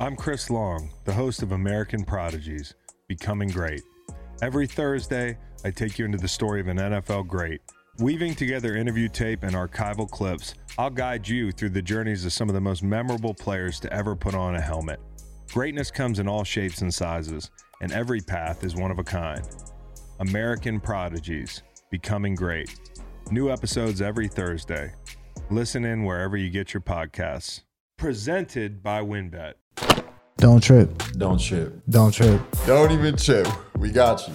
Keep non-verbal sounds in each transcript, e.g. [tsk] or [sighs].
I'm Chris Long, the host of American Prodigies Becoming Great. Every Thursday, I take you into the story of an NFL great. Weaving together interview tape and archival clips, I'll guide you through the journeys of some of the most memorable players to ever put on a helmet. Greatness comes in all shapes and sizes, and every path is one of a kind. American Prodigies Becoming Great. New episodes every Thursday. Listen in wherever you get your podcasts. Presented by WinBet. Don't trip. Don't trip. Don't trip. Don't even trip. We got you.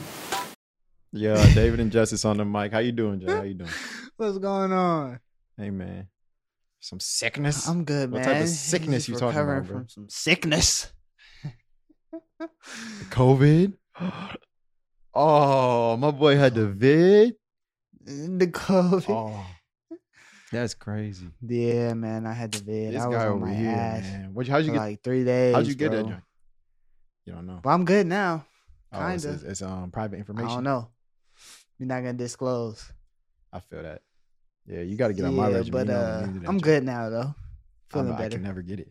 Yeah, [laughs] David and Justice on the mic. How you doing, Jay? How you doing? What's going on? Hey man. Some sickness? I'm good, What man. What type of sickness Just you talking about, bro? from some sickness. [laughs] COVID? [gasps] Oh, my boy had the vid. The COVID. Oh. That's crazy. Yeah, man. I had the vid. This I was guy on over my here, ass man. What, how'd you for get like three days. how'd you get bro. that joint? You don't know. But I'm good now. Oh, it's, kinda. it's, it's, um private information. I don't know. We're not gonna disclose. I feel that. Yeah, you got to get on my yeah, regimen. but You know uh, you do that I'm joint. good now though. Feeling I better. can never get it.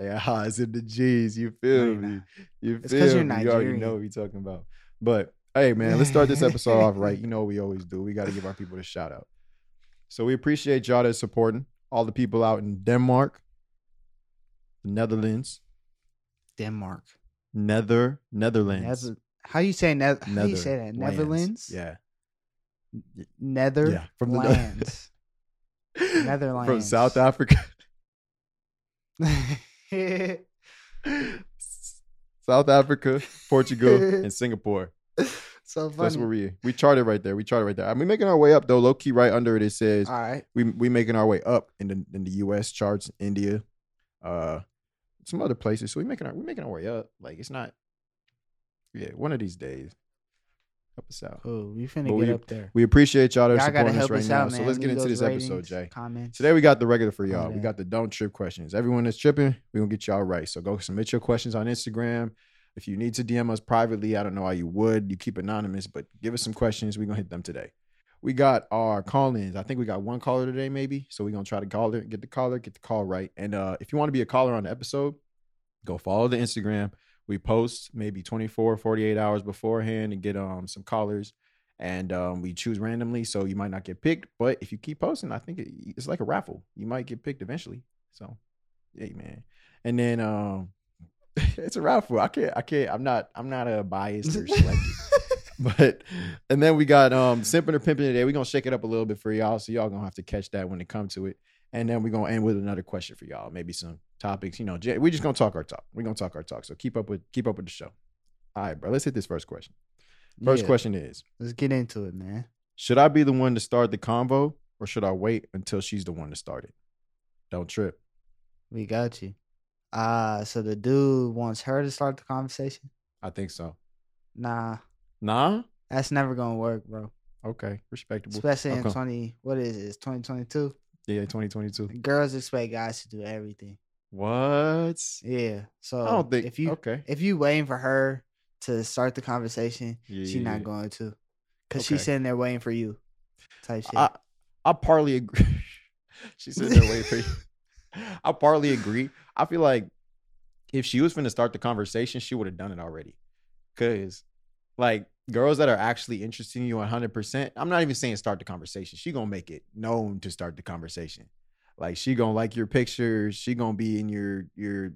Yeah, [laughs] it's in the G's. You feel you're me? not. You It's feel 'cause you're me? You already Nigerian. know what we talking about. But hey, man, let's start this episode [laughs] off right. You know what we always do. We got to give our people a shout out. So we appreciate y'all that's supporting all the people out in Denmark, the Netherlands, Denmark. Nether Netherlands, Nether- how you say ne- How you say that? Netherlands. Netherlands. Yeah, Nether. Yeah, from the- lands. [laughs] Netherlands from South Africa, [laughs] [laughs] South Africa, Portugal, and Singapore. So That's funny. where we we charted right there. We charted right there. I mean, making our way up though. Low key, right under it, it says All right. we we making our way up in the in the U.S. charts, India, uh, some other places. So we making our we making our way up. Like it's not, yeah. One of these days, help us out. Cool. We finna But get we- up there. We appreciate y'all that are Y'all supporting us right us now. out, man. So let's get Leave into those this episode, Jay. Comments. Today we got the regular for y'all. We got the don't trip questions. Everyone that's tripping, we gonna get y'all right. So go submit your questions on Instagram. If you need to DM us privately, I don't know why you would. You keep anonymous, but give us some questions. We're gonna hit them today. We got our call-ins. I think we got one caller today, maybe. So we're gonna try to call her, get the caller, get the call right. And uh if you want to be a caller on the episode, go follow the Instagram. We post maybe 24, 48 hours beforehand and get um some callers. And um, we choose randomly, so you might not get picked. But if you keep posting, I think it, it's like a raffle. You might get picked eventually. So, hey man. And then um, it's a raffle. I can't. I can't. I'm not. I'm not a biased or [laughs] selective. but and then we got um simping or pimping today. We're gonna shake it up a little bit for y'all. So y'all gonna have to catch that when it comes to it. And then we're gonna end with another question for y'all. Maybe some topics. You know, j- we just gonna talk our talk. We're gonna talk our talk. So keep up with keep up with the show. All right, bro. Let's hit this first question. First Yeah, question is Let's get into it, man. should I be the one to start the convo or should I wait until she's the one to start it? Don't trip. We got you. Uh so the dude wants her to start the conversation. I think so. Nah, Nah? that's never gonna work, bro. Okay. Respectable. Especially in Okay. twenty. What is it? Twenty twenty two. Yeah, 2022. Girls expect guys to do everything. What? Yeah. So I don't think if you okay. if you waiting for her to start the conversation, Yeah, she's not going to, cause Okay. [laughs] she's sitting there waiting for you, type shit. I I partly agree. she's sitting there waiting for you. I partly agree. I feel like if she was going to start the conversation, she would have done it already. Cause like girls that are actually interested in you 100%, I'm not even saying start the conversation. She gonna make it known to start the conversation. Like she gonna like your pictures. She gonna be in your your.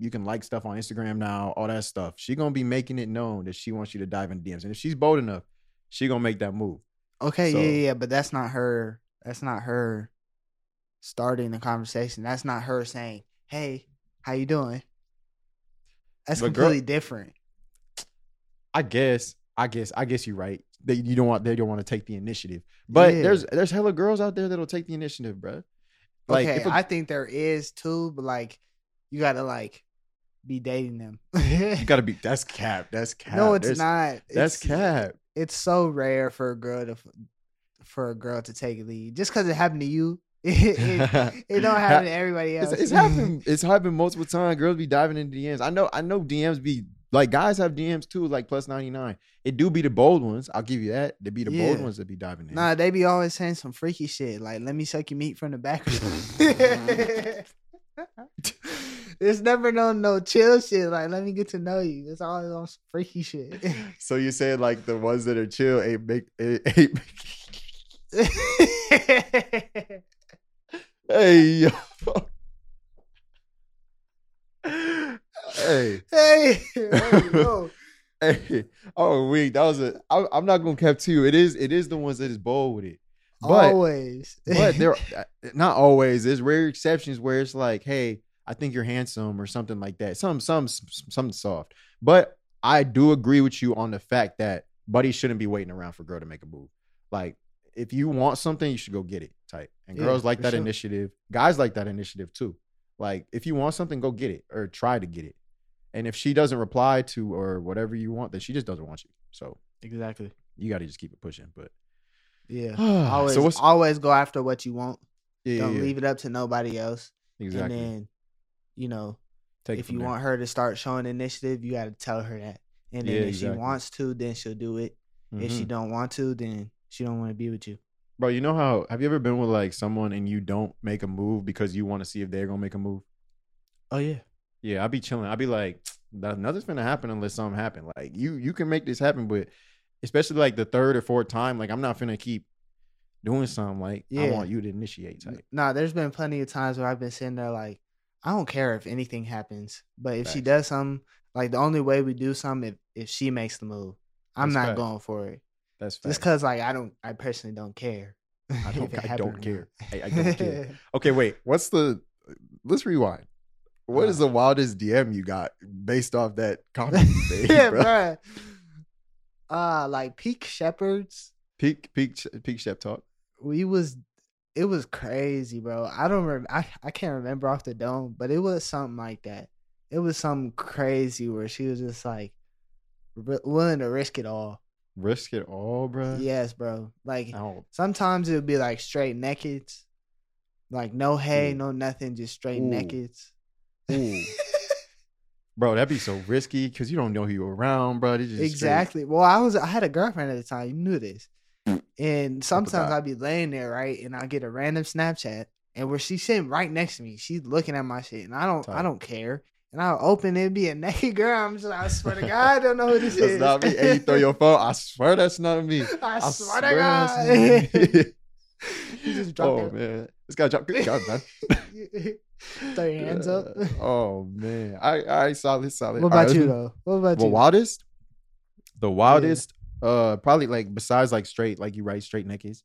You can like stuff on Instagram now, all that stuff. She gonna be making it known that she wants you to dive in DMs, and if she's bold enough, she gonna make that move. okay, so- yeah, yeah, but that's not her. That's not her starting the conversation. That's not her saying, "Hey, how you doing?" That's But girl- completely different. I guess, I guess, I guess you're right. They you don't want they don't want to take the initiative. But Yeah. there's there's hella girls out there that'll take the initiative, bruh. Like okay, a- I think there is too, but like you gotta like be dating them. [laughs] you gotta be that's cap. That's cap. no, it's There's- not. That's It's- cap. It's so rare for a girl to for a girl to take a lead just because it happened to you. [laughs] It, it, it don't happen to everybody else. It's, it's happened. It's happened multiple times. Girls be diving into DMs. I know. I know DMs be like guys have DMs too, like plus ninety nine. It do be the bold ones. I'll give you that. They be the bold ones that be diving in. Nah, they be always saying some freaky shit like "Let me suck your meat from the back." [laughs] [laughs] It's never no no chill shit. Like, let me get to know you. It's always on some freaky shit. So you say like the ones that are chill ain't make ain't ain't Hey yo. hey, hey, hey, [laughs] hey. Oh, weak. That was a. I, I'm not gonna cap to you. It is. It is the ones that is bold with it. But always. but there, [laughs] uh, not always. There's rare exceptions where it's like, hey, I think you're handsome or something like that. Some some something soft. But I do agree with you on the fact that buddy shouldn't be waiting around for girl to make a move. Like if you want something, you should go get it. Type. And Yeah, girls like that sure. initiative. Guys like that initiative too. Like if you want something, go get it or try to get it. And if she doesn't reply to or whatever you want, then she just doesn't want you. So exactly. you got to just keep it pushing. But Yeah. [sighs] so Always, what's always go after what you want. yeah, Don't yeah, leave it up to nobody else. exactly. And then, you know, Take if you there. want her to start showing initiative, you got to tell her that. And then Yeah, if exactly. she wants to, then she'll do it. If she Mhm. don't want to, then she don't want to be with you. Bro, you know how have you ever been with like someone and you don't make a move because you want to see if they're gonna make a move? Oh yeah. Yeah, I'd be chilling. I'd be like, [tsk] nothing's gonna happen unless something happen. Like you, you can make this happen, but especially like the third or fourth time, like I'm not finna keep doing something. Like I Yeah. want you to initiate. Type. Nah, there's been plenty of times where I've been sitting there like, I don't care if anything happens, but if she does something, like the only way we do something if if she makes the move, I'm That's not facts. going for it. That's Just because like I don't, I personally don't care. [laughs] I don't, I don't care. I, I don't care. [laughs] Okay, wait. What's the? Let's rewind. What is Uh. the wildest DM you got based off that [laughs] comment made, yeah, bro? bro. Uh, like peak shepherds. Peak, peak, peak shep talk. we was it was crazy, bro. I don't remember. I, I can't remember off the dome, but it was something like that. It was something crazy where she was just like willing to risk it all. Risk it all, bro. Yes, bro. Like sometimes it would be like straight naked, like no hay, Ooh. no nothing, just straight Ooh. naked. Ooh. [laughs] bro, that'd be so risky because you don't know who you're around, bro. Just straight- exactly. Well, I was I had a girlfriend at the time. You knew this. And sometimes. I'd be laying there, right, and I get a random Snapchat, and where she's sitting right next to me, she's looking at my shit, and I don't, I don't care. And I'll open it, it'd be a naked girl. I'm just, like, I swear to God, I don't know who this That's is. not me. And you throw your [laughs] phone. I swear that's not me. I, I swear, that's to not God. me. [laughs] you just drop oh it. man, this guy dropped. Good job, man. [laughs] Throw your hands up. Oh man, I I solid solid. what about let's you though? What about you? wildest, the wildest, uh, probably like besides like straight, like you write straight neckies.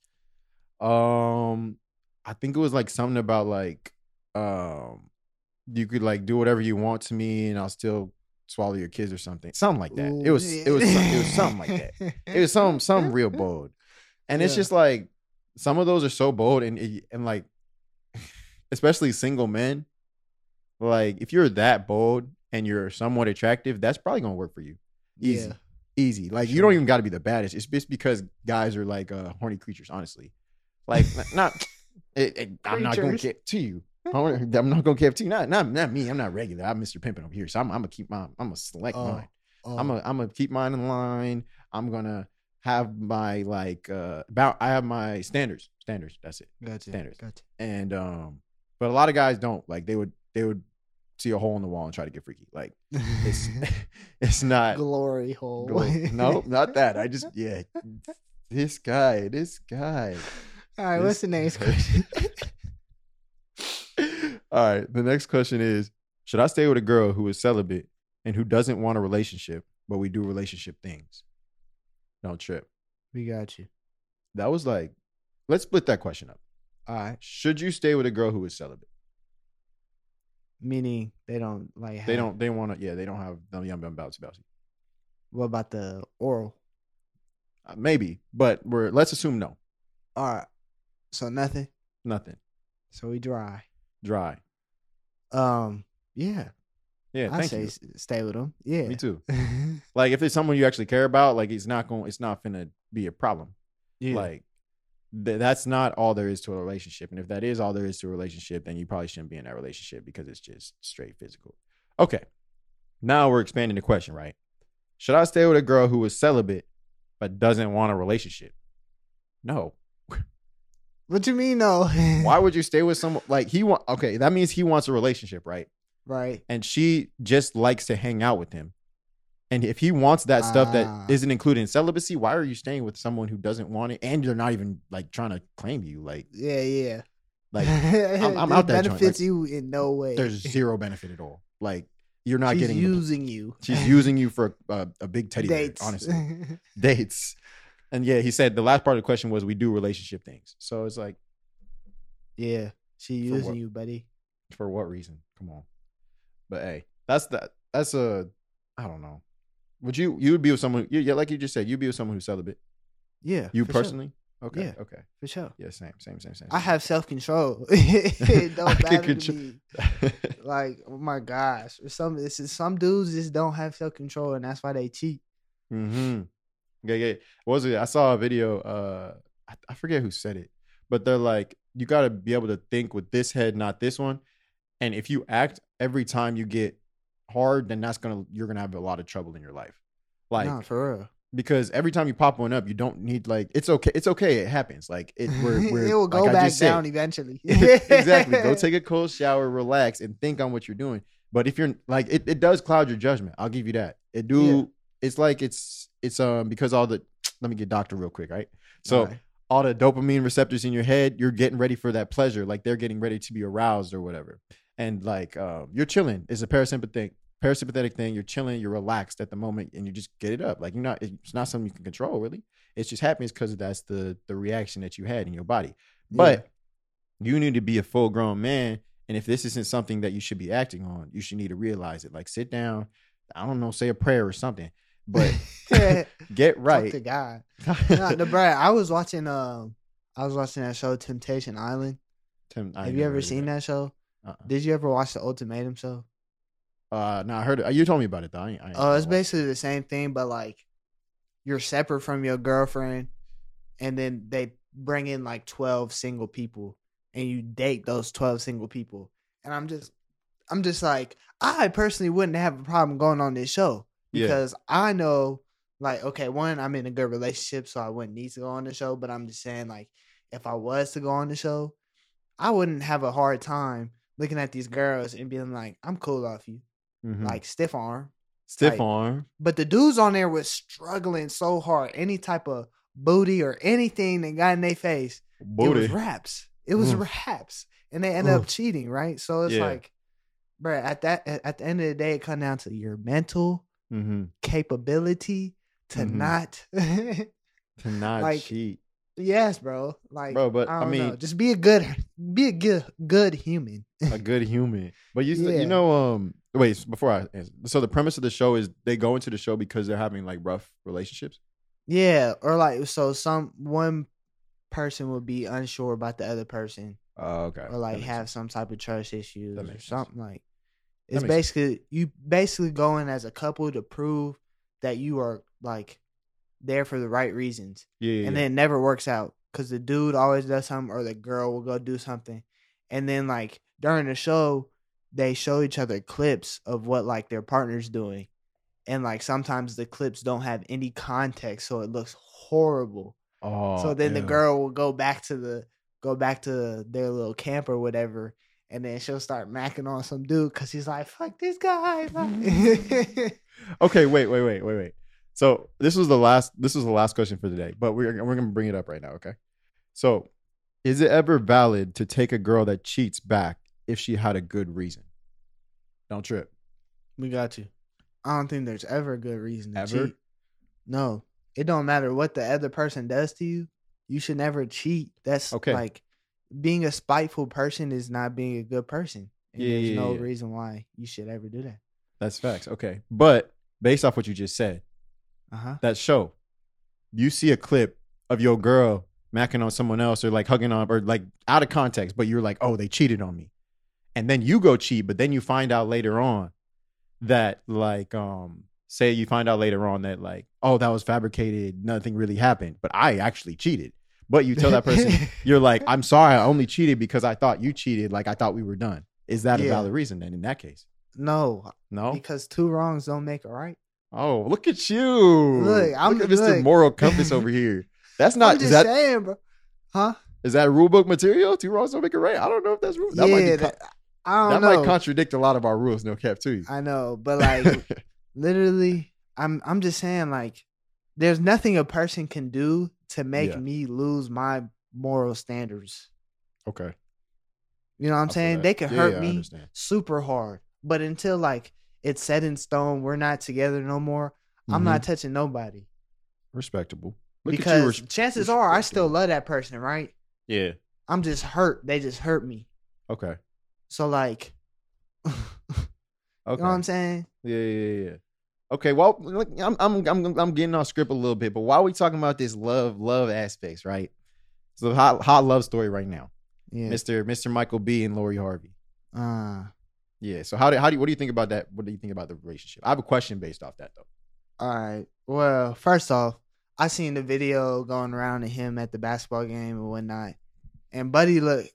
Um, I think it was like something about like, um, you could like do whatever you want to me, and I'll still swallow your kids or something, something like that. It was it was it was something like that. It was some some real bold, and it's just like some of those are so bold, and and like, [laughs] especially single men. Like if you're that bold and you're somewhat attractive, that's probably gonna work for you. Easy. Yeah. Easy. Like you don't even got to be the baddest. It's just because guys are like uh horny creatures, honestly. Like not. [laughs] It, it- I'm not gonna get to you. I'm not gonna to. Not not not me. I'm not regular. I'm Mr. Pimpin over here. So I'm, I'm gonna keep my. I'm gonna select Oh, mine. oh. I'm gonna I'm gonna keep mine in line. I'm gonna have my like uh about. I have my standards. Standards. That's it. gotcha. standards. Gotcha. And um, but a lot of guys don't. Like they would they would see a hole in the wall and try to get freaky. Like it's [laughs] [laughs] it's not. glory hole. No, [laughs] not that. I just yeah. This guy, this guy. All right, what's This the next question? All right. The next question is: Should I stay with a girl who is celibate and who doesn't want a relationship, but we do relationship things? Don't trip. we got you. That was like, let's split that question up. All right. Should you stay with a girl who is celibate? Meaning they don't like. They don't. They want to. Yeah, they don't have the young young bouncy bouncy. What about the oral? Uh, maybe, but we're let's assume no, All right. So nothing. nothing, So we dry. Dry. Um. Yeah. Yeah, I thank say you. s- stay with them. Yeah. Me too. [laughs] Like if it's someone you actually care about, like it's not going. It's not gonna be a problem. yeah. Like th- that's not all there is to a relationship. And if that is all there is to a relationship, then you probably shouldn't be in that relationship because it's just straight physical. Okay. Now we're expanding the question, right? Should I stay with a girl who is celibate but doesn't want a relationship? No. What do you mean though? [laughs] Why would you stay with someone like he want okay, that means he wants a relationship, right? right. and she just likes to hang out with him. And if he wants that stuff Ah. that isn't included in celibacy, why are you staying with someone who doesn't want it and you're not even like trying to claim you? Like, Yeah, yeah. like [laughs] I'm- I'm out that joint, benefits like, you in no way. there's zero benefit at all. Like, you're not She's getting the- using you. she's using you for a, a big teddy bear, dates. honestly. [laughs] Dates. And yeah, he said the last part of the question was we do relationship things. So it's like, yeah, she For using what? you, buddy. for what reason? Come on. But hey, that's that. That's a. I don't know. Would you? You would be with someone? Yeah, like you just said, you'd be with someone who's celibate. Yeah, You for sure, personally? Okay. Yeah. Okay. for sure. Yeah. Same. Same. Same. Same. I have self control. [laughs] [laughs] don't matter to me. [laughs] Like, oh my gosh, some this is some dudes just don't have self control, and that's why they cheat. mm-hmm. Yeah. Yeah. What was it? I saw a video. Uh, I, I forget who said it, but they're like, you got to be able to think with this head, not this one. And if you act every time you get hard, then that's gonna you're gonna have a lot of trouble in your life. Like nah, for real. because every time you pop one up, you don't need like it's okay. It's okay. It happens. Like it. We're, [laughs] we're, it will go like back just said, down eventually. [laughs] exactly. Go [laughs] take a cold shower, relax, and think on what you're doing. But if you're like, it, it does cloud your judgment. I'll give you that. It do. Yeah. It's like it's it's um because all the [tsk] let me get doctor real quick, right? So Alright. all the dopamine receptors in your head, you're getting ready for that pleasure, like they're getting ready to be aroused or whatever. And like um, you're chilling. It's a parasympathetic parasympathetic thing. You're chilling, you're relaxed at the moment, and you just get it up. Like you're not. It's not something you can control, really. It's just happens because that's the the reaction that you had in your body. But you need to be a full grown man. And if this isn't something that you should be acting on, you should need to realize it. Like sit down, I don't know, say a prayer or something. But [laughs] [laughs] get Talk to. God. [laughs] Nah, no, bro, I was watching um I was watching that show Temptation Island. Tim, Have you ever seen that show? Uh-uh. Did you ever watch the Ultimatum show? Uh, no, I heard it. You told me about it though. I I Oh, it's basically the same thing, but like you're separate from your girlfriend, and then they bring in like twelve single people, and you date those twelve single people. And I'm just, I'm just like, I personally wouldn't have a problem going on this show Yeah. because I know, like, okay, one, I'm in a good relationship, so I wouldn't need to go on the show. But I'm just saying, like, if I was to go on the show, I wouldn't have a hard time looking at these girls and being like, I'm cool off you, Mhm. like stiff arm. stiff like- arm. But the dudes on there was struggling so hard. Any type of booty or anything that got in their face, it Booty. was raps. It was Oof. raps, and they ended up cheating, right? So it's Yeah. like, bro, at that at at the end of the day, it comes down to your mental Mm-hmm. capability to Mhm. not. [laughs] To not Like, cheat. yes, bro. Like, Bro, but, I, I don't know. mean- just be a good, be a good, good human. a good human. But you, Yeah. you know, um, wait before I answer. So the premise of the show is they go into the show because they're having like rough relationships. Yeah, or like so, some one person would be unsure about the other person. Oh, okay. or like have sense. some type of trust issues or makes sense. something like it's makes sense. basically you basically going as a couple to prove that you are like there for the right reasons. Yeah, yeah, and yeah. then it never works out because the dude always does something or the girl will go do something. And then like during the show they show each other clips of what like their partner's doing. And like sometimes the clips don't have any context so it looks horrible. Oh, so then the girl will go back to the go back to their little camp or whatever, and then she'll start macking on some dude because he's like, "Fuck this guy." [laughs] Okay, wait, wait, wait, wait, wait. So this was the last. This was the last question for today, but we're we're gonna bring it up right now. Okay. So, is it ever valid to take a girl that cheats back if she had a good reason? Don't trip. we got you. I don't think there's ever a good reason to Ever? cheat. No, it don't matter what the other person does to you. You should never cheat. That's Okay. like being a spiteful person is not being a good person. And Yeah, there's yeah, no yeah. reason why you should ever do that. That's facts. Okay, but based off what you just said, Uh huh. that show, you see a clip of your girl macking on someone else or like hugging on or like out of context, but you're like, oh, they cheated on me. And then you go cheat, but then you find out later on that like um say you find out later on that like, oh, that was fabricated, nothing really happened, but I actually cheated. But you tell that person, [laughs] you're like, I'm sorry, I only cheated because I thought you cheated, like I thought we were done. Is that a valid reason then in that case? no, No? because two wrongs don't make a right. Oh, look at you. Look, I'm- look at Mr. look. Moral [laughs] Compass over here. That's I'm not just is that saying, bro. Huh? is that rule book material? Two wrongs don't make a right. I don't know if that's rule. That yeah, co- that- I don't know. That might contradict a lot of our rules. No cap too. I know, but like [laughs] literally, I'm I'm just saying like, there's nothing a person can do to make Yeah. me lose my moral standards. okay. You know what I'm I saying? They could Yeah, hurt yeah, me super hard, but until like it's set in stone, we're not together no more. I'm Mhm. not touching nobody respectable. Look because res- chances are I still love that person, right? yeah. I'm just hurt. They just hurt me. Okay. So like, Okay. [laughs] you know what I'm saying? Yeah, yeah, yeah. Okay, well, I'm I'm I'm I'm getting off script a little bit, but while we talking about this love love aspects, right? So hot hot love story right now, Yeah. Mister Mister Michael B and Lori Harvey. Uh, Yeah. So how do how do you, what do you think about that? What do you think about the relationship? I have a question based off that though. all right. Well, first off, I seen the video going around of him at the basketball game and whatnot, and Buddy look,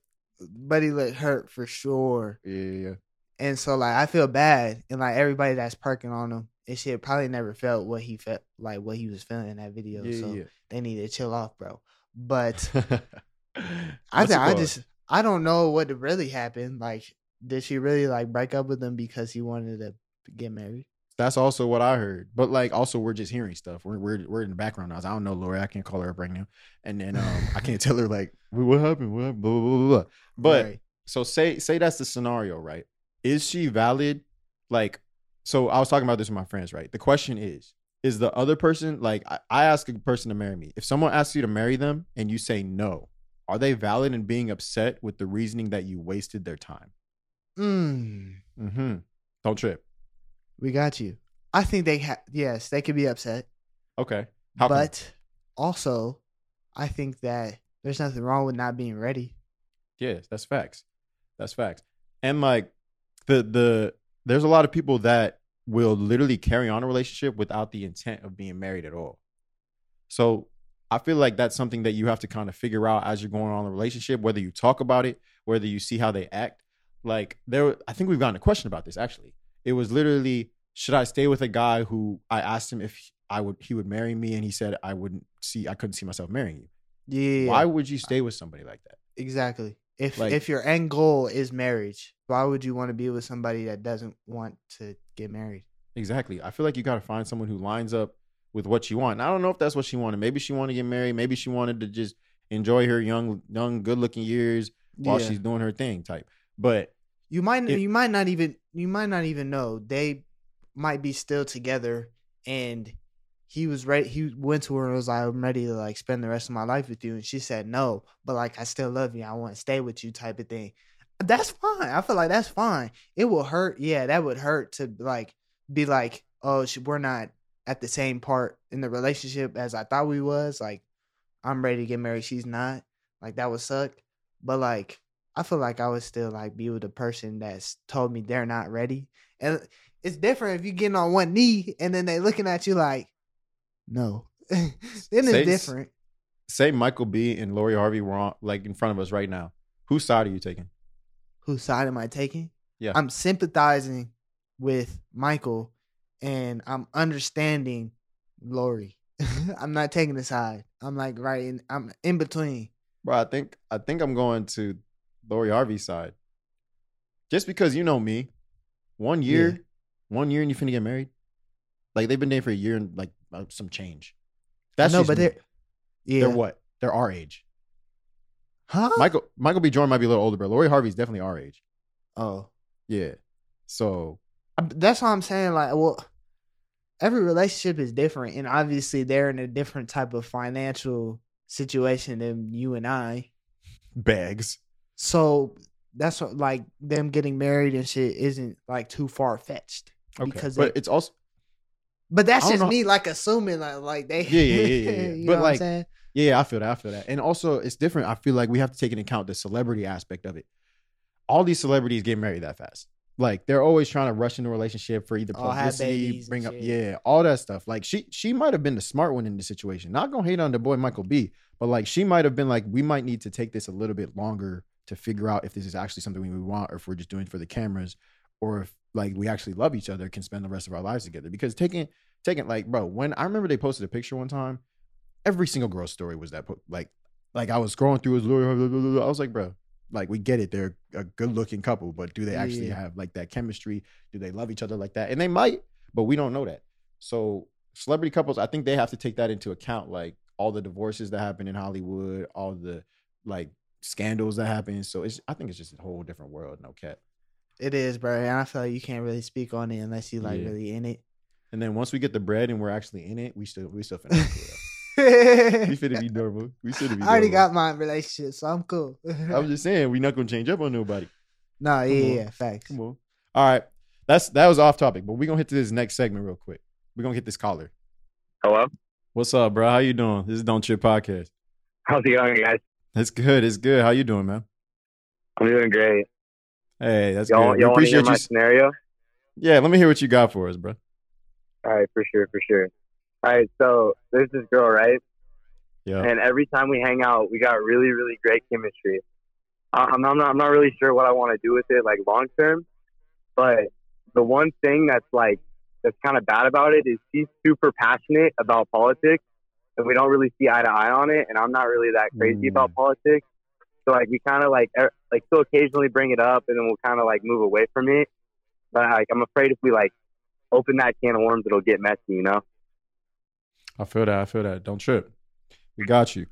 Buddy look hurt for sure. Yeah. And so like I feel bad, and like everybody that's perking on him, and shit probably never felt what he felt like what he was feeling in that video. yeah, so yeah. they need to chill off, bro. But. [laughs] I it I just I don't know what really happened. Like, did she really like break up with him because he wanted to get married? That's also what I heard. But like, also we're just hearing stuff. We're we're we're in the background now. I don't know Lori. I can't call her up right now, and then um I can't [laughs] tell her like what happened. What happened? Blah, blah, blah, blah. But Right. so say say that's the scenario, right? Is she valid? Like, so I was talking about this with my friends, right? The question is, is the other person like I, I ask a person to marry me? If someone asks you to marry them and you say no, are they valid in being upset with the reasoning that you wasted their time? Mm, Mm-hmm. Don't trip. we got you. I think they have. yes, they could be upset, Okay. How come? but also, I think that there's nothing wrong with not being ready. Yes, that's facts. That's facts. And like the the there's a lot of people that will literally carry on a relationship without the intent of being married at all. So I feel like that's something that you have to kind of figure out as you're going on the relationship, whether you talk about it, whether you see how they act. Like there, I think we've gotten a question about this actually. It was literally, should I stay with a guy who I asked him if I would he would marry me, and he said I wouldn't see, I couldn't see myself marrying you. Yeah, Why would you stay with somebody like that? exactly? If Like- if your end goal is marriage, why would you want to be with somebody that doesn't want to get married? Exactly. I feel like you got to find someone who lines up with what you want. And I don't know if that's what she wanted. Maybe she wanted to get married. Maybe she wanted to just enjoy her young, young, good-looking years while Yeah. she's doing her thing. Type. But You might It- you might not even you might not even know they might be still together and he was ready he went to her and was like I'm ready to like spend the rest of my life with you. And she said no but like I still love you. I want to stay with you type of thing. That's fine. I feel like that's fine. It will hurt yeah that would hurt to like be like oh we're not at the same part in the relationship as I thought we was. Like I'm ready to get married. She's not. Like that would suck. But like I feel like I would still like be with a person that's told me they're not ready. And it's different if you're getting on one knee and then they looking at you like, no. [laughs] then it's Say- different. say Michael B. and Lori Harvey were on, like in front of us right now. Whose side are you taking? Whose side am I taking? Yeah. I'm sympathizing with Michael and I'm understanding Lori. [laughs] I'm not taking the side. I'm like right in I'm in between. Bro, I think I think I'm going to Lori Harvey's side. Just because you know me, one year, Yeah. one year, and you finna get married. Like they've been dating for a year and like uh, some change. That's no, but they're yeah. they're what? They're our age. Huh? Michael Michael B. Jordan might be a little older, but Lori Harvey's definitely our age. Oh. Yeah. So Uh, That's what I'm saying. Like, well, every relationship is different, and obviously they're in a different type of financial situation than you and I. bags. So that's what, like them getting married and shit isn't like too far fetched. Okay. Because but they- it's also But that's just know- me like assuming like, like they. Yeah, yeah, yeah, [laughs] yeah, you But, know what I'm like, saying? Yeah, I feel that. I feel that. And also, it's different. I feel like we have to take into account the celebrity aspect of it. All these celebrities get married that fast. Like they're always trying to rush into a relationship for either Oh, have publicity, babies and bring up, shit. yeah, all that stuff. Like she, she might have been the smart one in the situation. Not gonna hate on the boy Michael B, but like she might have been like, we might need to take this a little bit longer to figure out if this is actually something we want, or if we're just doing it for the cameras, or if like we actually love each other, can spend the rest of our lives together. Because taking, taking like, bro, when I remember they posted a picture one time, every single girl's story was that po- like like I was scrolling through his. I was like, bro, like we get it, they're a good looking couple, but do they actually Yeah. have like that chemistry? Do they love each other like that? And they might, but we don't know that. So celebrity couples, I think they have to take that into account, like all the divorces that happen in Hollywood, all the like scandals that happen. So it's I think it's just a whole different world, no cat. It is, bro. And I feel like you can't really speak on it unless you like Yeah. really in it. And then once we get the bread and we're actually in it, we still we still finna be cool. though. we I finna be normal. We finna be. I already got my relationship, so I'm cool. I'm just saying we not gonna change up on nobody. no, yeah, on. yeah, facts. Come on. All right. That's that was off topic, but we're gonna hit to this next segment real quick. We're gonna hit this caller. Hello? What's up, bro? How you doing? This is Don't Trip Podcast. How's it going, guys? It's good. It's good. How you doing, man? I'm doing great. Hey, that's Y'all, good. Y'all hear appreciate my you. scenario? Yeah, let me hear what you got for us, bro. All right, for sure, for sure. All right, so there's this girl, right? Yeah. And every time we hang out, we got really, really great chemistry. I'm, I'm not, I'm not really sure what I want to do with it, like long term. But the one thing that's like that's kind of bad about it is she's super passionate about politics, and we don't really see eye to eye on it. And I'm not really that crazy Mm. about politics, so like we kind of like like still occasionally bring it up, and then we'll kind of like move away from it. But like I'm afraid if we like open that can of worms, it'll get messy, you know. I feel that. I feel that. Don't trip. We got you.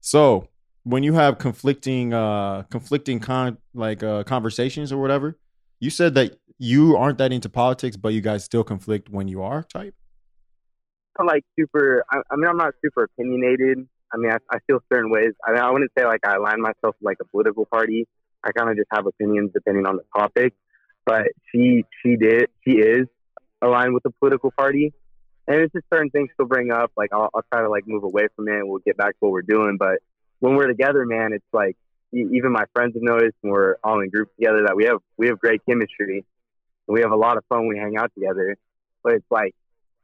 So when you have conflicting, uh, conflicting con like uh conversations or whatever, you said that you aren't that into politics, but you guys still conflict when you are type. not like super. I, I mean, I'm not super opinionated. I mean, I, I feel certain ways. I mean, I wouldn't say like I align myself with like a political party. I kind of just have opinions depending on the topic. But she, she did, she is aligned with the political party, and it's just certain things she'll bring up. Like I'll, I'll try to like move away from it, and we'll get back to what we're doing. But when we're together, man, it's like even my friends have noticed when we're all in groups together that we have we have great chemistry. We have a lot of fun we hang out together. But it's like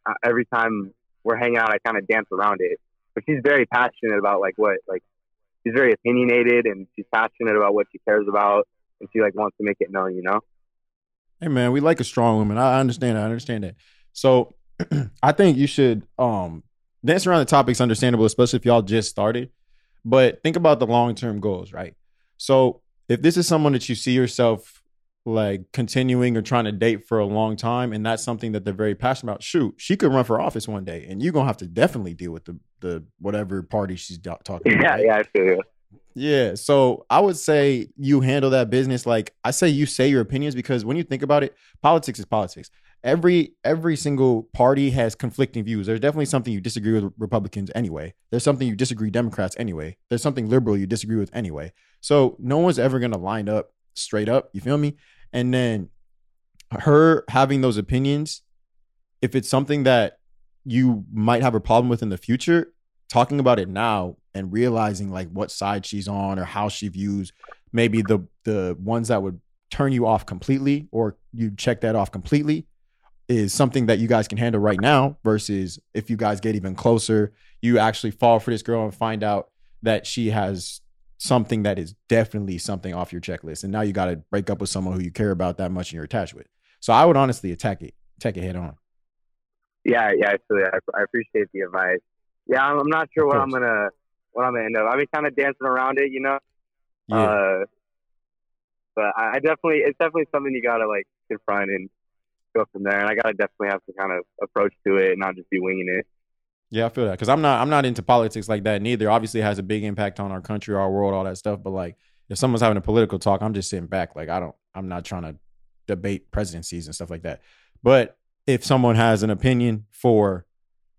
uh, every time we're hanging out, I kind of dance around it. But she's very passionate about like what like she's very opinionated and she's passionate about what she cares about and she like wants to make it known, you know. Hey man, we like a strong woman. I understand. I understand that. So [clears throat] I think you should um dance around the topic's understandable, especially if y'all just started. But think about the long term goals, right? So if this is someone that you see yourself like continuing or trying to date for a long time, and that's something that they're very passionate about, shoot, she could run for office one day, and you're gonna have to definitely deal with the the whatever party she's do- talking about. Yeah, right? yeah, I feel you. Yeah. So I would say you handle that business like I say you say your opinions because when you think about it, politics is politics. Every every single party has conflicting views. There's definitely something you disagree with Republicans anyway. There's something you disagree Democrats anyway. There's something liberal you disagree with anyway. So no one's ever gonna line up straight up. You feel me? And then her having those opinions, if it's something that you might have a problem with in the future, talking about it now and realizing like what side she's on or how she views maybe the the ones that would turn you off completely or you check that off completely is something that you guys can handle right now versus if you guys get even closer you actually fall for this girl and find out that she has something that is definitely something off your checklist. And now you got to break up with someone who you care about that much and you're attached with. So i would honestly attack it attack it head on Yeah, yeah, I. I, I appreciate the advice. Yeah, I'm, I'm not sure what I'm gonna what I'm gonna end up. I've been kind of dancing around it, you know. yeah Uh, but I, I definitely, it's definitely something you gotta like confront and go from there. And I gotta definitely have to kind of approach to it and not just be winging it. Yeah, I feel that because I'm not I'm not into politics like that neither. Obviously, it has a big impact on our country, our world, all that stuff. But like, if someone's having a political talk, I'm just sitting back. Like, I don't, I'm not trying to debate presidencies and stuff like that. But if someone has an opinion for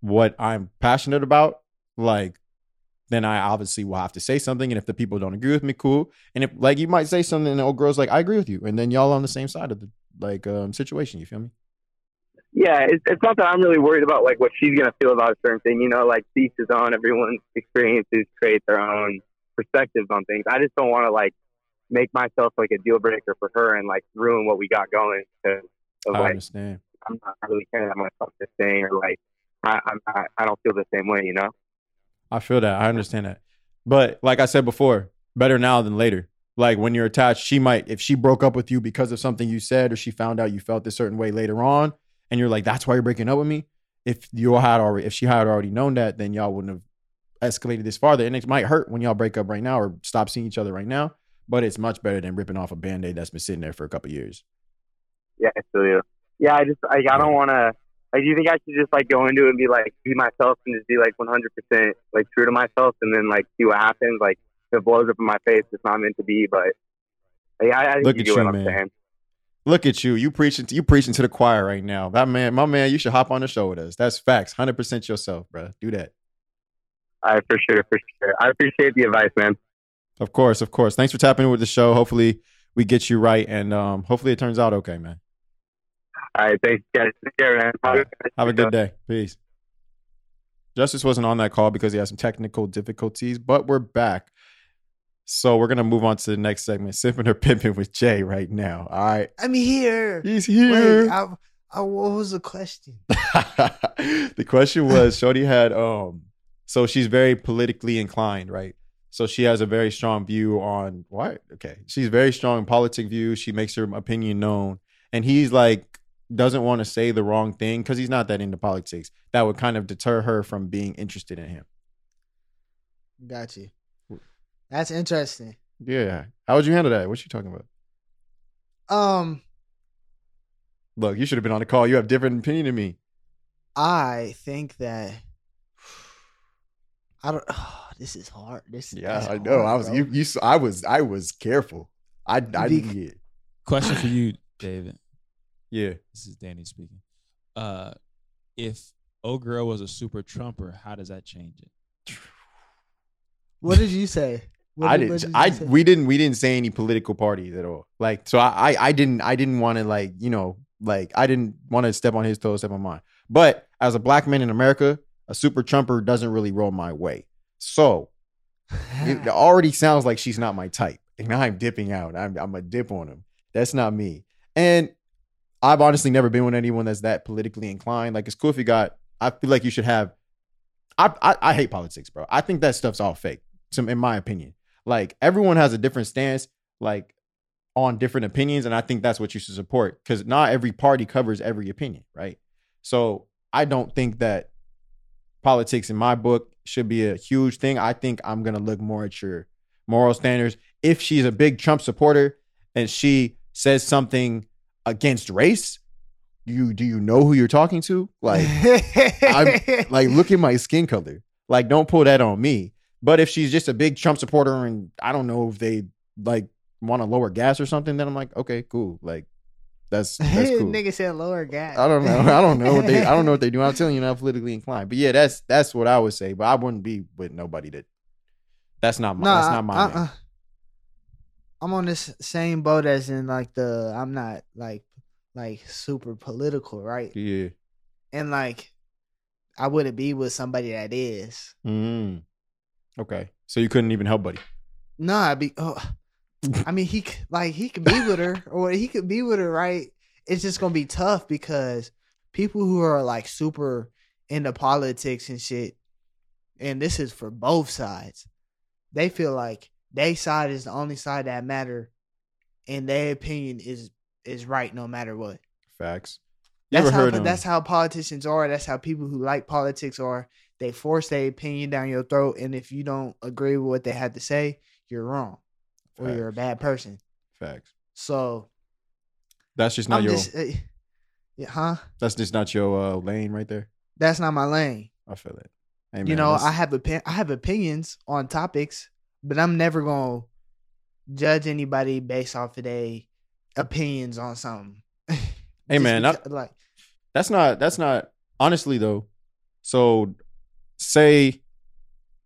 what I'm passionate about, like, then I obviously will have to say something. And if the people don't agree with me, cool. And if like you might say something, and the old girl's like, I agree with you, and then y'all on the same side of the like um situation. You feel me? Yeah, it's, it's not that I'm really worried about like what she's gonna feel about a certain thing. You know, like each his own. Everyone's experiences create their own perspectives on things. I just don't want to like make myself like a deal breaker for her and like ruin what we got going because of I like understand. I'm not really caring that much about this thing or like I, I'm not, I don't feel the same way. You know. I feel that. I understand that. But like I said before, better now than later. Like when you're attached, she might, if she broke up with you because of something you said, or she found out you felt a certain way later on, and you're like, that's why you're breaking up with me. If you had already, if she had already known that, then y'all wouldn't have escalated this farther. And it might hurt when y'all break up right now or stop seeing each other right now. but it's much better than ripping off a band aid that's been sitting there for a couple years. Yeah, I feel you. Yeah, I just like I don't want to. Like, do you think I should just like go into it and be like be myself and just be like 100 percent like true to myself, and then like see what happens? Like if it blows up in my face, it's not meant to be. But like, I, I Look at you, what I'm man. saying. Look at you. You preaching to, you preaching to the choir right now. That man, my man, you should hop on the show with us. That's facts. 100% yourself, bro. Do that. I for sure, for sure. I appreciate the advice, man. Of course, of course. Thanks for tapping in with the show. Hopefully we get you right and um hopefully it turns out okay, man. All right, thanks, guys. Take care, man. All right. Have a good day. Peace. Justice wasn't on that call because he had some technical difficulties, but we're back. So we're gonna move on to the next segment, simping or pimping with Jay right now. All right. I'm here. He's here. Wait, I, I, what was the question? [laughs] the question was Shorty had um so she's very politically inclined, right? So she has a very strong view on what? Okay. She's very strong politic view. She makes her opinion known. And he's like doesn't want to say the wrong thing because he's not that into politics. That would kind of deter her from being interested in him. Got you. That's interesting. Yeah. How would you handle that? What you talking about? Um, Look, you should have been on the call. You have different opinion than me. I think that [sighs] I don't. [sighs] this is hard. This is Yeah, is I know. hard, I was bro. you, you I was I was careful. I I Be- yeah. Question for you, David. Yeah. This is Danny speaking. Uh, if O girl was a super trumper, how does that change it? [sighs] What did you say? What I did- didn't. did I say? we didn't. We didn't say any political parties at all. Like so, I I, I didn't. I didn't want to like you know like I didn't want to step on his toes, step on mine. But as a black man in America, a super trumper doesn't really roll my way. So it [laughs] already sounds like she's not my type, and now I'm dipping out. I'm I'm a dip on him. That's not me. And I've honestly never been with anyone that's that politically inclined. Like it's cool if you got. I feel like you should have. I I, I hate politics, bro. I think that stuff's all fake. Some in my opinion. Like everyone has a different stance, like on different opinions, and I think that's what you should support because not every party covers every opinion, right? So I don't think that politics in my book should be a huge thing. I think I'm gonna look more at your moral standards. If she's a big Trump supporter and she says something against race, you do you know who you're talking to? Like I'm [laughs] like look at my skin color. Like don't pull that on me. But if she's just a big Trump supporter and I don't know if they like want to lower gas or something, then I'm like, okay, cool. Like that's [laughs] that's cool. Nigga said lower gas. I don't know. I don't know what they I don't know what they do. I'm telling you, not politically inclined. But yeah, that's that's what I would say. But I wouldn't be with nobody that that's not my No, that's not my uh, I'm on this same boat as in like the I'm not like like super political, right? Yeah. And like I wouldn't be with somebody that is. Mm. Okay. So you couldn't even help buddy. No, I'd be. Oh, I mean, he like he could be with her, or he could be with her, right? It's just gonna be tough because people who are like super into politics and shit, and this is for both sides. They feel like they side is the only side that matter, and their opinion is is right no matter what. Facts. You That's how um, that's how politicians are. That's how people who like politics are. They force their opinion down your throat, and if you don't agree with what they have to say, you're wrong, or you're a bad person. facts. So That's just not I'm your just, uh, yeah, huh? that's just not your uh, lane right there. That's not my lane. I feel it. Hey, you know, let's- I have opi- I have opinions on topics, but I'm never gonna judge anybody based off of their opinions on something. [laughs] Hey, man, I- like That's not that's not honestly though. So say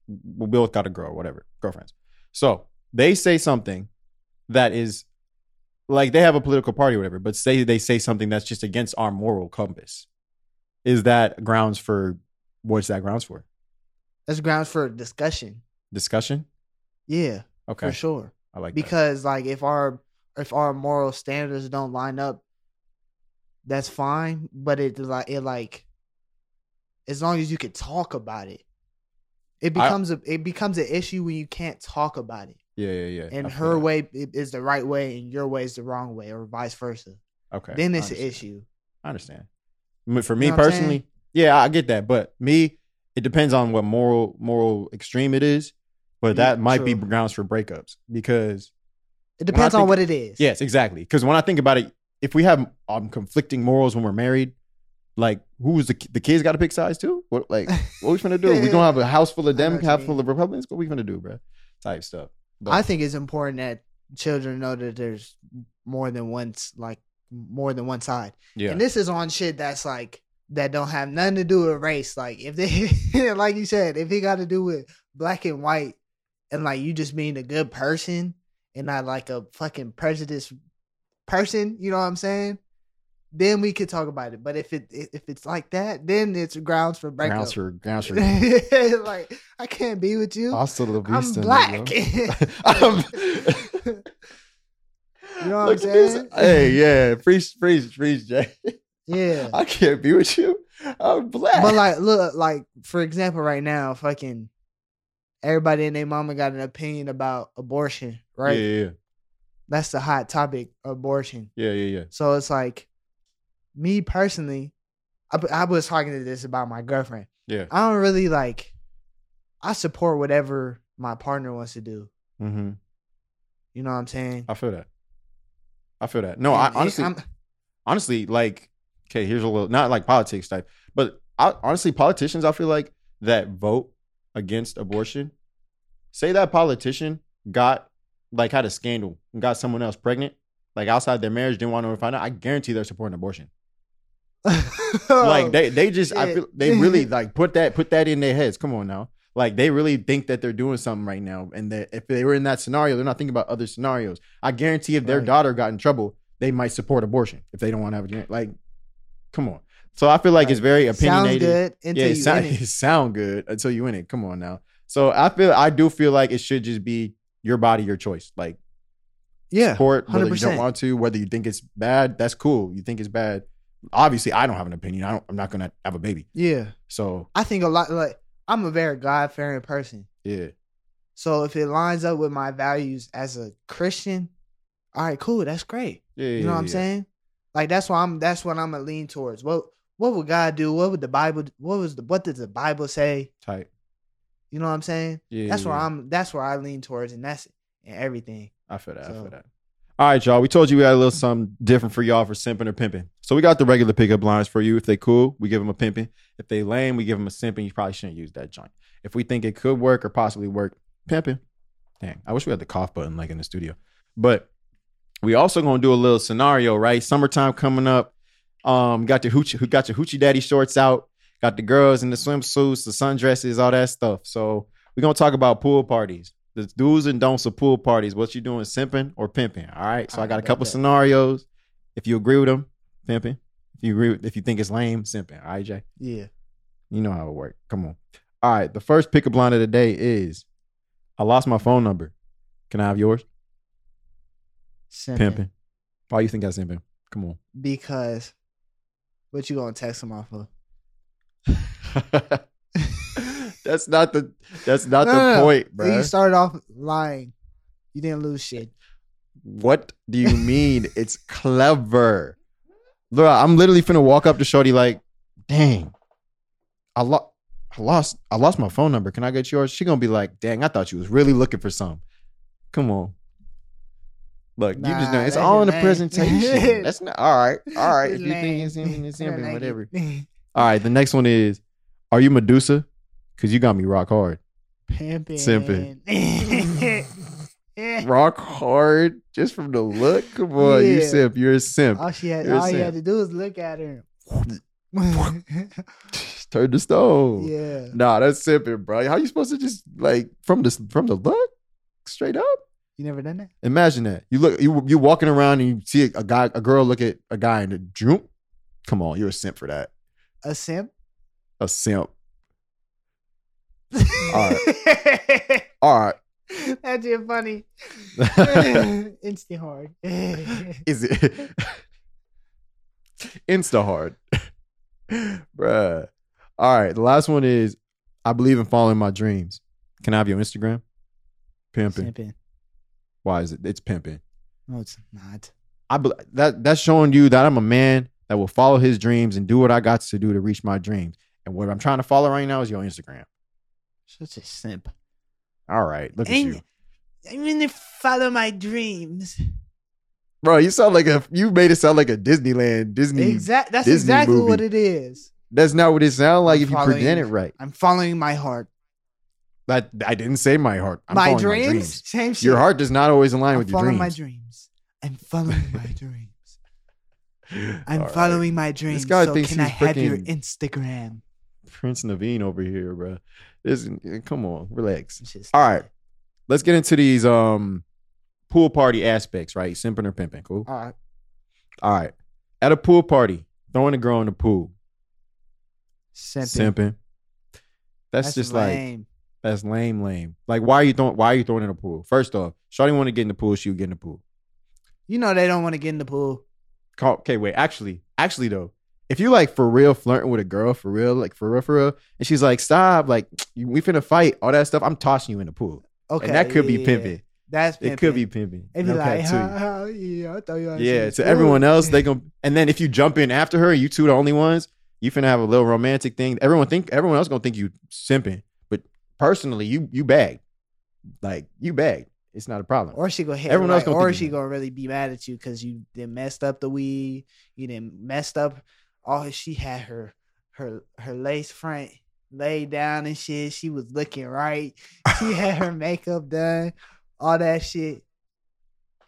we both got a girl, whatever, girlfriends. So they say something that is like they have a political party or whatever, but say they say something that's just against our moral compass. Is that grounds for what's that grounds for? that's grounds for discussion. Discussion? Yeah, Okay. for sure. I like that. because like if our if our moral standards don't line up that's fine but it like it like as long as you can talk about it it becomes a it becomes an issue when you can't talk about it Yeah, yeah, yeah. and I her that. way is the right way and your way is the wrong way or vice versa Okay. then it's an issue I understand. For me know personally, yeah, I get that. But me, it depends on what moral moral extreme it is. But Yeah, that might be grounds for breakups because It depends think- on what it is. Yes, exactly. Because when I think about it, if we have um, conflicting morals when we're married, like who's the the kids got to pick sides too? What like what we gonna do? We gonna have a house full of [laughs] them, half full of Republicans. What we gonna do, bro? Type stuff. But I think it's important that children know that there's more than one like more than one side. yeah, And this is on shit that's like that don't have nothing to do with race. Like if they [laughs] like you said, if it got to do with black and white and like you just being a good person and not like a fucking prejudiced person, you know what I'm saying? Then we could talk about it. But if it if it's like that, then it's grounds for breakup. grounds for grounds for. [laughs] like I can't be with you. Hasta la I'm vista, black. nigga. [laughs] I'm- [laughs] You know what I'm Look this. saying? Hey, yeah, preach, preach, preach, Jay. yeah. I can't be with you. I'm black. But like, look, like for example, right now, fucking everybody and their mama got an opinion about abortion, right? Yeah, yeah, That's the hot topic, abortion. yeah, yeah, yeah. So it's like, me personally, I, I was talking to this about my girlfriend. Yeah. I don't really like. I support whatever my partner wants to do. Mm-hmm. You know what I'm saying? I feel that. I feel that. No, I And- and honestly, I'm- honestly, like, okay, here's a little, not like politics type, but I, honestly, politicians, I feel like that vote against abortion, say that politician got, like, had a scandal and got someone else pregnant, like outside their marriage, didn't want to find out. I guarantee they're supporting abortion. [laughs] Like they, they just, I feel they really [laughs] like put that, put that in their heads. Come on now. Like they really think that they're doing something right now, and that if they were in that scenario, they're not thinking about other scenarios. I guarantee if their Right. daughter got in trouble, they might support abortion if they don't want to have a like. Come on. So I feel like it's very Sounds opinionated. good until yeah, you it, sound, in [laughs] it. it sound good until you in it. Come on now. So I feel I do feel like it should just be your body, your choice. Like Yeah, support whether you 100%. don't want to, whether you think it's bad, that's cool. You think it's bad. Obviously, I don't have an opinion. I don't. I'm not gonna have a baby. yeah. So I think a lot. Like I'm a very God fearing person. yeah, So if it lines up with my values as a Christian, all right, cool, that's great. yeah. You know what I'm saying? Like that's why I'm that's what I'm gonna lean towards. What what would God do? What would the Bible what was the what does the Bible say? Tight. You know what I'm saying? Yeah, that's yeah, where. I'm that's where I lean towards and that's and everything. I feel that. I feel that. All right, y'all. We told you we had a little something different for y'all for simping or pimping. So we got the regular pickup lines for you. If they cool, we give them a pimping. If they lame, we give them a simping. You probably shouldn't use that joint. If we think it could work or possibly work, pimping. Dang, I wish we had the cough button like in the studio. But we also gonna do a little scenario, right? Summertime coming up. Um, got your hoochie, who got your hoochie daddy shorts out. Got the girls in the swimsuits, the sundresses, all that stuff. So we're gonna talk about pool parties. The do's and don'ts of pool parties. What you doing, simping or pimping? All right. So I I got a couple that. scenarios. If you agree with them, pimping. If you agree, with, if you think it's lame, simping. All right, Jay. Yeah. You know how it works. Come on. All right. The first pick pickup line of the day is, I lost my phone number. Can I have yours? Simping. Pimping. Why you think that's simping? Come on. Because what you gonna text him off of? [laughs] that's not the. That's not No, the no, no. point, You started off lying. You didn't lose shit. What do you mean? it's clever. Look, I'm literally finna walk up to Shorty like, dang, I lost, I lost, I lost my phone number. Can I get yours? She gonna be like, dang, I thought you was really looking for some. Come on. Look, you just know it's all in the presentation. [laughs] That's not all right. All right. It's if you think it's him, it's him, whatever. [laughs] All right. The next one is, are you Medusa? Cause you got me rock hard. Pimping. Simping. [laughs] Rock hard just from the look. Come on, you Yeah. simp. You're a simp. all she had, You're all you had to do was look at her. Turn the stove. yeah. Nah, that's simping, bro. How you supposed to just like from the from the look straight up? You never done that? Imagine that. You look you you walking around and you see a, guy a girl look at a guy and a droop. Come on, you're a simp for that. A simp? A simp. All [laughs] All right. That's just funny. [laughs] Insta hard. [laughs] Is it insta hard? Bruh. All right. The last one is I believe in following my dreams. Can I have your Instagram? Pimping. Simping. Why is it? It's pimping. No, it's not. I be, that that's showing you that I'm a man that will follow his dreams and do what I got to do to reach my dreams. And what I'm trying to follow right now is your Instagram. Such a simp. All right, look at you. I'm gonna follow my dreams. Bro, you sound like a you made it sound like a Disneyland Disney. Exact. That's Disney exactly movie. what it is. That's not what it sounds like I'm if you present it right. I'm following my heart. That I didn't say my heart. I'm my, dreams? my dreams. Same shit. Your heart does not always align I'm with your dreams. following my dreams. I'm following my [laughs] dreams. I'm All right. following my dreams. guy so thinks can I have your Instagram? Prince Naveen over here, bro. This, come on, relax. Just- All right. Let's get into these um pool party aspects, right? Simping or pimping. Cool. All right. All right. At a pool party, throwing a girl in the pool. Simping. Simping. That's, just like lame. That's lame, lame. Like, why are you throwing? Why are you throwing in the pool? First off, Shawty want to get in the pool. She would get in the pool. You know they don't want to get in the pool. Okay, wait. Actually, actually though, if you like for real flirting with a girl for real, like for real, for real, and she's like, "Stop!" Like [tsk] we finna fight, all that stuff. I'm tossing you in the pool, Okay, and that could be yeah, pimping. That's pimping. It could be pimping. It'd be like, ha, ha, yeah, I thought you Yeah, to everyone else, they [laughs] gon' and then if you jump in after her, you two the only ones, you finna have a little romantic thing. Everyone think everyone else gonna think you simping, personally, you you bag, like you bag. It's not a problem. Or she gonna hit Everyone else gonna or she gonna really be mad at you because you then messed up the weed. You then messed up. All she had her her her lace front laid down and shit. She was looking right. She [laughs] had her makeup done, all that shit.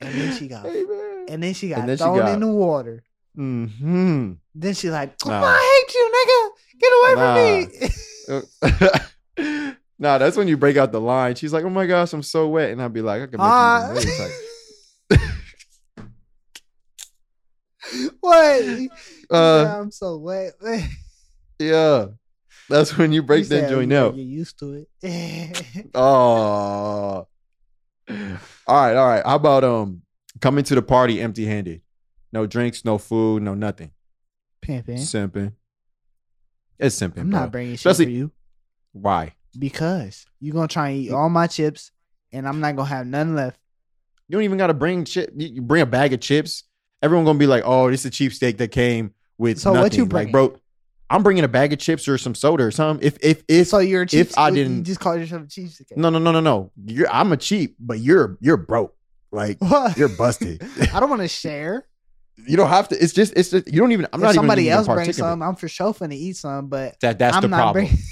And then she got Hey, and then she got then she thrown got- in the water. Mm-hmm. Then she like, Nah. I hate you, nigga. Get away from me. [laughs] [laughs] nah, that's when you break out the line. She's like, "Oh my gosh, I'm so wet," and I'd be like, "I can make Ah. you even wetter." What? [laughs] Uh, I'm so wet. [laughs] yeah, that's when you break You that joint you- out. You're used to it. [laughs] Oh. All right, all right. How about um coming to the party empty handed? No drinks, no food, no nothing. Pimping. Simping. It's simping. I'm bro. not bringing shit Especially- for you Why? Because you're gonna try and eat all my chips, and I'm not gonna have none left. You don't even gotta bring chip. You bring a bag of chips. Everyone gonna be like, "Oh, this is a cheap steak that came with So what you nothing." bringing? Like, bro, I'm bringing a bag of chips or some soda or something. If if if So you're a cheap. if I didn't- just call yourself a cheapskate. no no no no no, you're I'm a cheap, but you're you're broke. Like [laughs] What? you're busted. [laughs] I don't want to share. you don't have to. It's just it's just you don't even. I'm if not somebody even else brings some, I'm for sure finna eat some. But That that's I'm the not problem. bring- [laughs]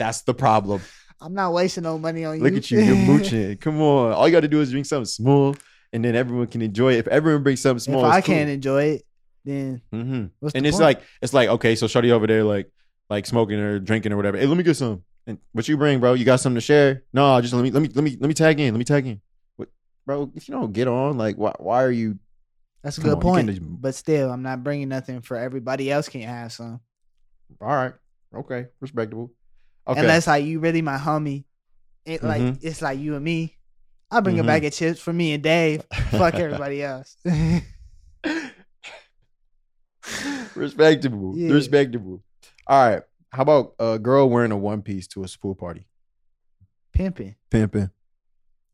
That's the problem. I'm not wasting no money on you. Look at you, you're [laughs] mooching. Come on, all you got to do is drink something small, and then everyone can enjoy it. If everyone brings something small, if I can't enjoy it, then mm-hmm. and it's point? like it's like okay, so shorty over there like like smoking or drinking or whatever. Hey, let me get some. And what you bring, bro? You got something to share? No, just let me let me let me let me tag in. Let me tag in. What, bro? If you don't get on, like why why are you? that's a good on, point. just- But still, I'm not bringing nothing for everybody else. Can't have some All right, okay, respectable. Okay, unless like you really my homie. It like Mhm. it's like you and me. I bring Mhm. a bag of chips for me and Dave. Fuck [laughs] everybody else. [laughs] respectable, Yeah. respectable. All right, how about a girl wearing a one piece to a pool party? Pimping. Pimping.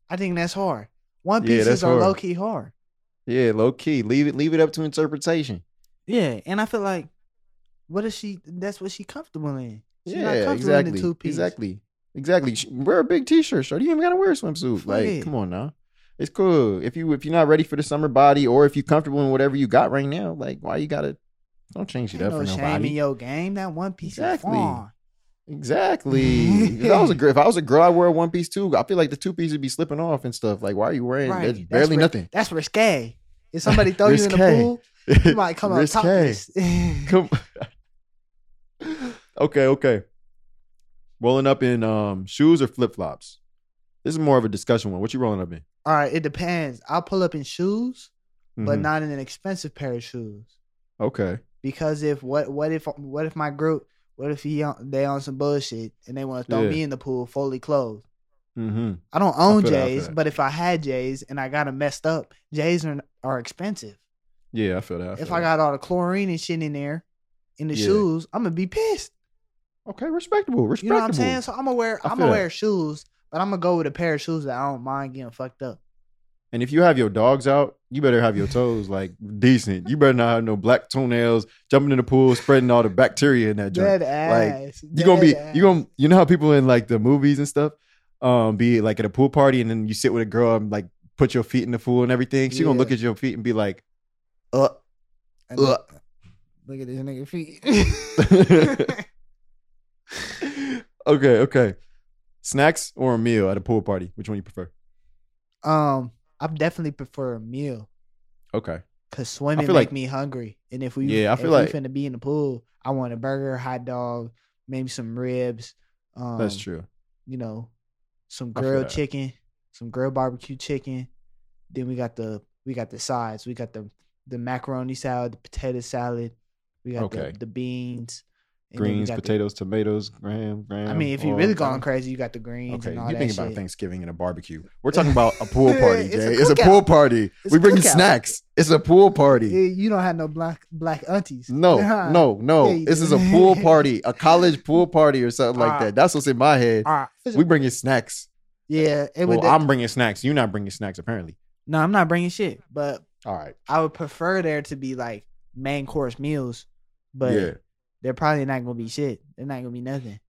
I think that's hard. One Yeah, pieces are hard. low key hard. Yeah, low key. Leave it leave it up to interpretation. Yeah, and I feel like, what is she? That's what she comfortable in. She's yeah, exactly. Exactly. Exactly. Sh- Wear a big t-shirt, shorty. You even gotta wear a swimsuit. Like, it. come on now. It's cool. If you if you're not ready for the summer body or if you're comfortable in whatever you got right now, like why you gotta don't change it Ain't up no for shame nobody. in your game. That one piece Exactly. Exactly. [laughs] if I was a girl, if I was a girl, I wear a one piece too. I feel like the two piece would be slipping off and stuff. Like, why are you wearing Right. that's That's barely ri- nothing? That's risque. If somebody throw you in the pool, you might come [laughs] Risque. topless. [laughs] Come. Okay, okay. Rolling up in um shoes or flip flops. This is more of a discussion one. What you rolling up in? All right, it depends. I'll pull up in shoes, but Mhm. not in an expensive pair of shoes. okay. Because if what what if what if my group what if he on, they on some bullshit and they want to throw Yeah. me in the pool fully clothed? Mm-hmm. I don't own feel that, I feel J's, that. but if I had J's and I got them messed up, J's are are expensive. Yeah, I feel that. I if feel I that. got all the chlorine and shit in there in the Yeah. shoes, I'm gonna be pissed. Okay, respectable, You respectable. know what I'm saying? So I'm gonna wear I I'm gonna that. wear shoes, but I'm gonna go with a pair of shoes that I don't mind getting fucked up. And if you have your dogs out, you better have your toes like decent. You better not have no black toenails, jumping in the pool, spreading all the bacteria in that joint. Dead ass. you gonna be you gonna you know how people in like the movies and stuff um be like at a pool party and then you sit with a girl and like put your feet in the pool and everything, she gonna look at your feet and be like, uh, Ugh. look, look at this nigga feet. [laughs] [laughs] [laughs] okay, okay. Snacks or a meal at a pool party? Which one you prefer? um, I definitely prefer a meal Okay. because swimming make like- me hungry. And if we Yeah, I feel we like- finna be in the pool, I want a burger, hot dog, maybe some ribs. Um, That's true. You know, some grilled chicken, some grilled barbecue chicken. Then we got the we got the sides. We got the the macaroni salad, the potato salad. We got Okay. the, the beans, and Greens, got the- potatoes, tomatoes, graham, graham. I mean, if you're really going crazy, you got the greens Okay, you that think shit. about Thanksgiving and a barbecue. We're talking about a [laughs] pool party, It's Jay. a It's a pool party. It's we a bringing snacks. It's a pool party. You don't have no black black aunties. No, [laughs] Huh. no, no. Yeah, this do. is a pool [laughs] party, a college pool party or something like Ah. that. That's what's in my head. Right. We bringing snacks. yeah, it Well. I'm bringing snacks. You're not bringing snacks, apparently. no, I'm not bringing shit, but All right. I would prefer there to be like main course meals, but yeah. They're probably not gonna be shit. They're not gonna be nothing.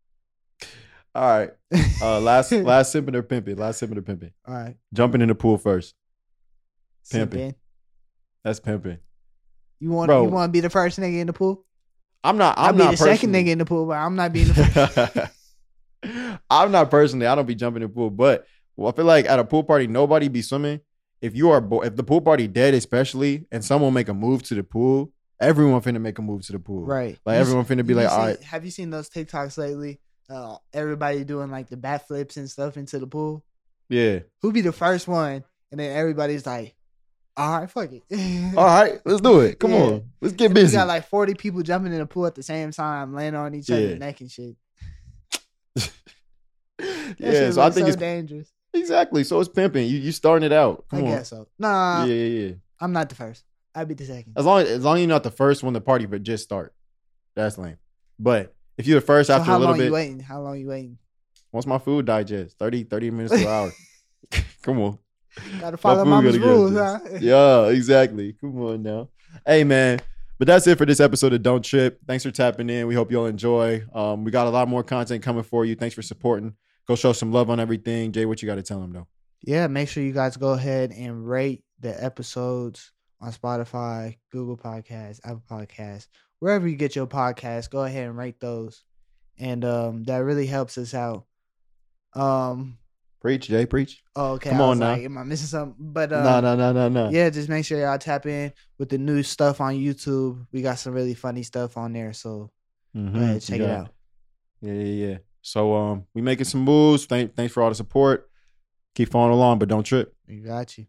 All right. Uh, [laughs] last last simping or pimping. Last simping or pimping. All right, Jumping in the pool first. Pimping. in. That's pimping. You want Bro. you want to be the first nigga in the pool? I'm not. I'll I'm be not the second nigga in the pool, but I'm not being the first. [laughs] I'm not personally. I don't be jumping in the pool, but well, I feel like at a pool party, nobody be swimming. If you are, bo- if the pool party dead, especially, and someone make a move to the pool, everyone finna make a move to the pool. right. Like You everyone finna be like, all right, Have you seen those TikToks lately? Uh, everybody doing like the backflips and stuff into the pool. yeah, Who be the first one? And then everybody's like, "All right, fuck it." [laughs] all right, let's do it. Come Yeah. on, let's get busy. got like 40 people jumping in the pool at the same time, landing on each Yeah. other's neck and shit. [laughs] Yeah, so I think so it's dangerous. exactly. So it's pimping. You you starting it out. Come I on. guess so. Nah, Yeah, yeah, yeah. I'm not the first. I'd be the second. As long as long as you're not the first one to party, but just start. That's lame. But if you're the first So after a little long you bit, waiting? How long you waiting? once my food digests, 30, 30 minutes to an hour. [laughs] Come on. Gotta follow my mama's rules, huh? [laughs] Yeah, exactly. Come on now. Hey man. But that's it for this episode of Don't Trip. Thanks for tapping in. We hope y'all enjoy. Um, we got a lot more content coming for you. Thanks for supporting. Go show some love on everything. Jay, what you got to tell them though? Yeah, make sure you guys go ahead and rate the episodes on Spotify, Google Podcasts, Apple Podcasts, wherever you get your podcasts. Go ahead and rate those, and um, that really helps us out. Um, Preach, Jay, preach. oh, okay, Come on now. like, am I missing something? But uh, no, no, no, no, no. yeah, just make sure y'all tap in with the new stuff on YouTube. We got some really funny stuff on there, so Mhm. go ahead check it out. Yeah, yeah, yeah. So um, we making some moves. Thank, thanks for all the support. Keep following along, but don't trip. We got you.